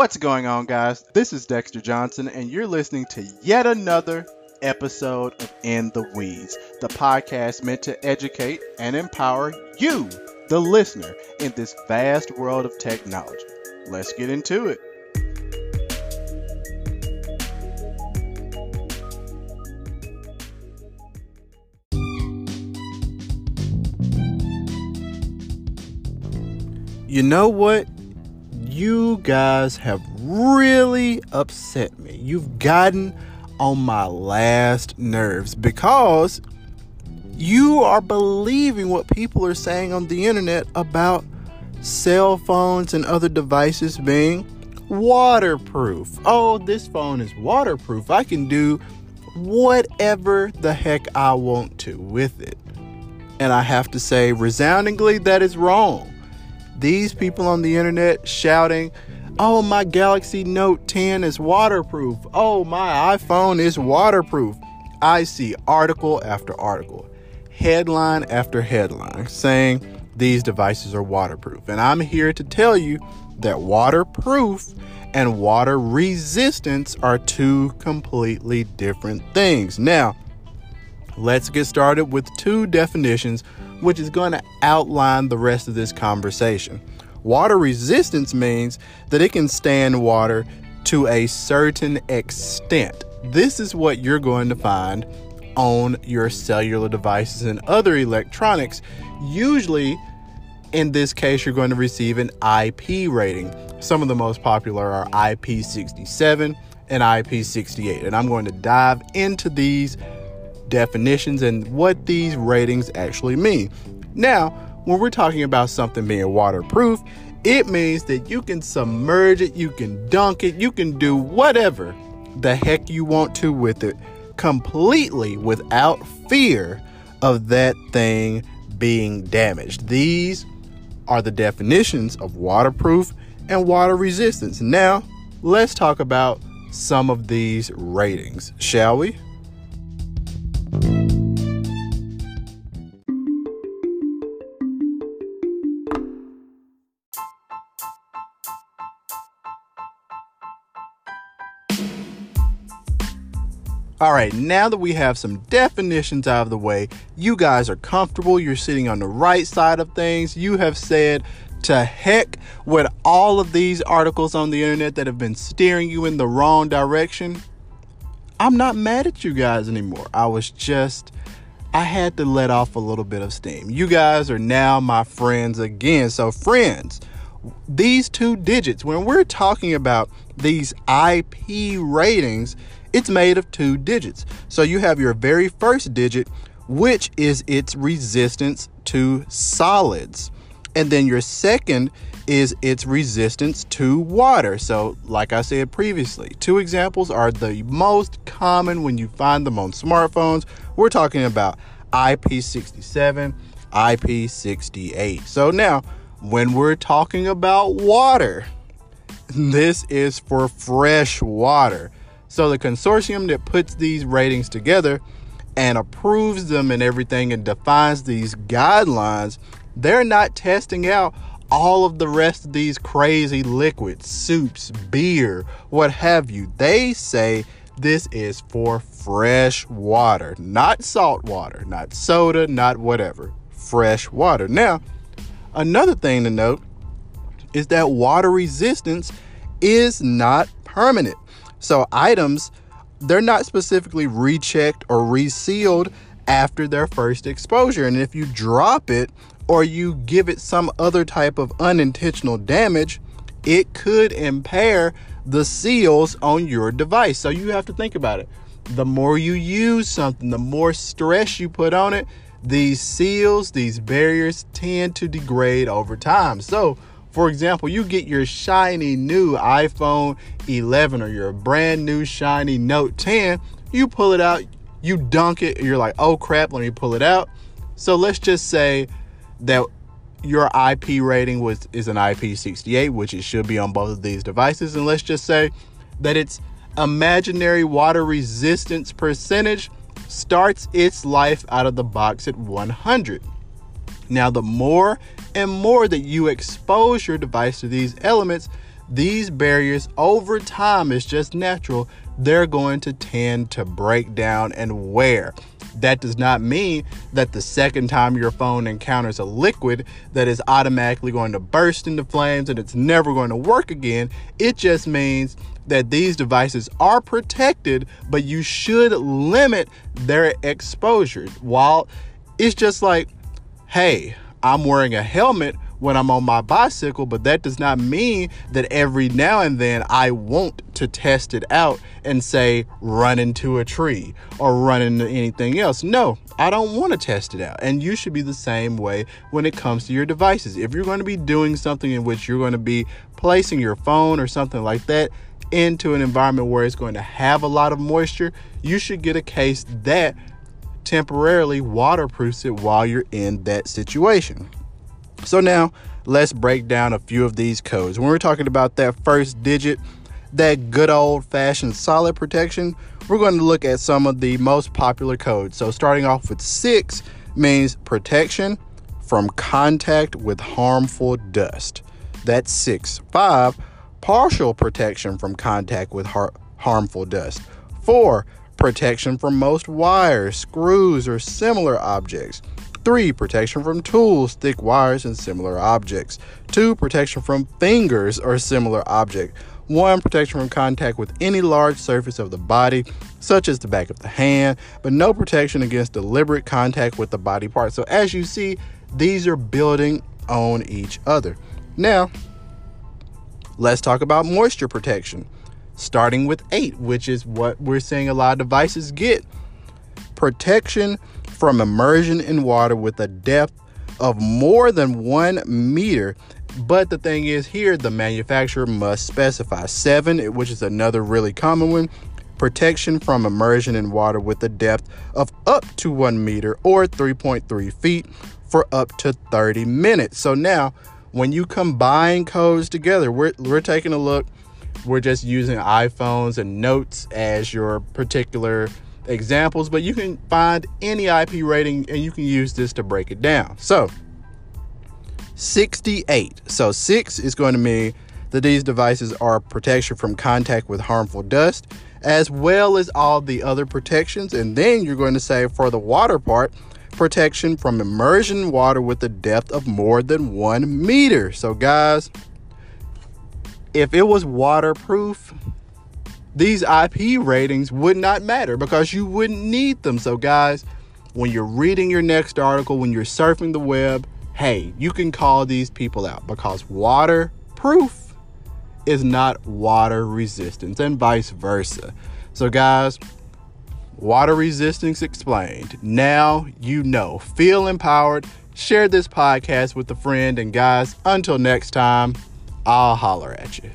What's going on, guys? This is Dexter Johnson, and you're listening to yet another episode of In the Weeds, the podcast meant to educate and empower you, the listener, in this vast world of technology. Let's get into it. You know what? You guys have really upset me. You've gotten on my last nerves because you are believing what people are saying on the internet about cell phones and other devices being waterproof. Oh, this phone is waterproof. I can do whatever the heck I want to with it. And I have to say, resoundingly, that is wrong. These people on the internet shouting, Oh, my Galaxy Note 10 is waterproof. Oh, my iPhone is waterproof. I see article after article, headline after headline saying these devices are waterproof. And I'm here to tell you that waterproof and water resistance are two completely different things. Now, let's get started with two definitions, which is going to outline the rest of this conversation. Water resistance means that it can stand water to a certain extent. This is what you're going to find on your cellular devices and other electronics. Usually, in this case, you're going to receive an IP rating. Some of the most popular are IP67 and IP68. And I'm going to dive into these definitions and what these ratings actually mean. Now, when we're talking about something being waterproof, it means that you can submerge it, you can dunk it, you can do whatever the heck you want to with it completely without fear of that thing being damaged. These are the definitions of waterproof and water resistance. Now, let's talk about some of these ratings, shall we? All right, now that we have some definitions out of the way, you guys are comfortable, you're sitting on the right side of things. You have said to heck with all of these articles on the internet that have been steering you in the wrong direction. I'm not mad at you guys anymore. I was just, I had to let off a little bit of steam. You guys are now my friends again. So, friends, these two digits, when we're talking about these IP ratings, it's made of two digits. So you have your very first digit, which is its resistance to solids. And then your second is its resistance to water. So, like I said previously, two examples are the most common when you find them on smartphones. We're talking about IP67, IP68. So, now when we're talking about water, this is for fresh water. So the consortium that puts these ratings together and approves them and everything and defines these guidelines, they're not testing out all of the rest of these crazy liquids, soups, beer, what have you. They say this is for fresh water, not salt water, not soda, not whatever. Fresh water. Now, another thing to note is that water resistance is not permanent. So items, they're not specifically rechecked or resealed after their first exposure. And if you drop it or you give it some other type of unintentional damage, it could impair the seals on your device. So you have to think about it. The more you use something, the more stress you put on it, these seals, these barriers tend to degrade over time. So for example, you get your shiny new iPhone 11 or your brand new shiny Note 10, you pull it out, you dunk it, you're like, oh crap, let me pull it out. So let's just say that your IP rating was is an IP68, which it should be on both of these devices, and let's just say that its imaginary water resistance percentage starts its life out of the box at 100. Now, the more and more that you expose your device to these elements, these barriers over time is just natural. They're going to tend to break down and wear. That does not mean that the second time your phone encounters a liquid that is automatically going to burst into flames and it's never going to work again. It just means that these devices are protected, but you should limit their exposure. While it's just like, hey, I'm wearing a helmet when I'm on my bicycle, but that does not mean that every now and then I want to test it out and say run into a tree or run into anything else. No, I don't want to test it out. And you should be the same way when it comes to your devices. If you're going to be doing something in which you're going to be placing your phone or something like that into an environment where it's going to have a lot of moisture, you should get a case that temporarily waterproofs it while you're in that situation. So now let's break down a few of these codes. When we're talking about that first digit, that good old fashioned solid protection, we're going to look at some of the most popular codes. So starting off with six means protection from contact with harmful dust. That's six. Five, partial protection from contact with har- harmful dust. Four, protection from most wires, screws, or similar objects. 3. Protection from tools, thick wires, and similar objects. 2. Protection from fingers or similar object. 1. Protection from contact with any large surface of the body, such as the back of the hand, but no protection against deliberate contact with the body part. So, as you see, these are building on each other. Now, let's talk about moisture protection, starting with 8, which is what we're seeing a lot of devices get. Protection from immersion in water with a depth of more than one meter. But the thing is, here the manufacturer must specify seven, which is another really common one protection from immersion in water with a depth of up to one meter or 3.3 feet for up to 30 minutes. So now, when you combine codes together, we're, we're taking a look, we're just using iPhones and notes as your particular examples, but you can find any IP rating and you can use this to break it down. So, 68. So, 6 is going to mean that these devices are protection from contact with harmful dust, as well as all the other protections. And then you're going to say for the water part, protection from immersion water with a depth of more than one meter. So, guys, if it was waterproof, these IP ratings would not matter because you wouldn't need them. So, guys, when you're reading your next article, when you're surfing the web, hey, you can call these people out because waterproof is not water resistance and vice versa. So, guys, water resistance explained. Now you know. Feel empowered. Share this podcast with a friend. And, guys, until next time, I'll holler at you.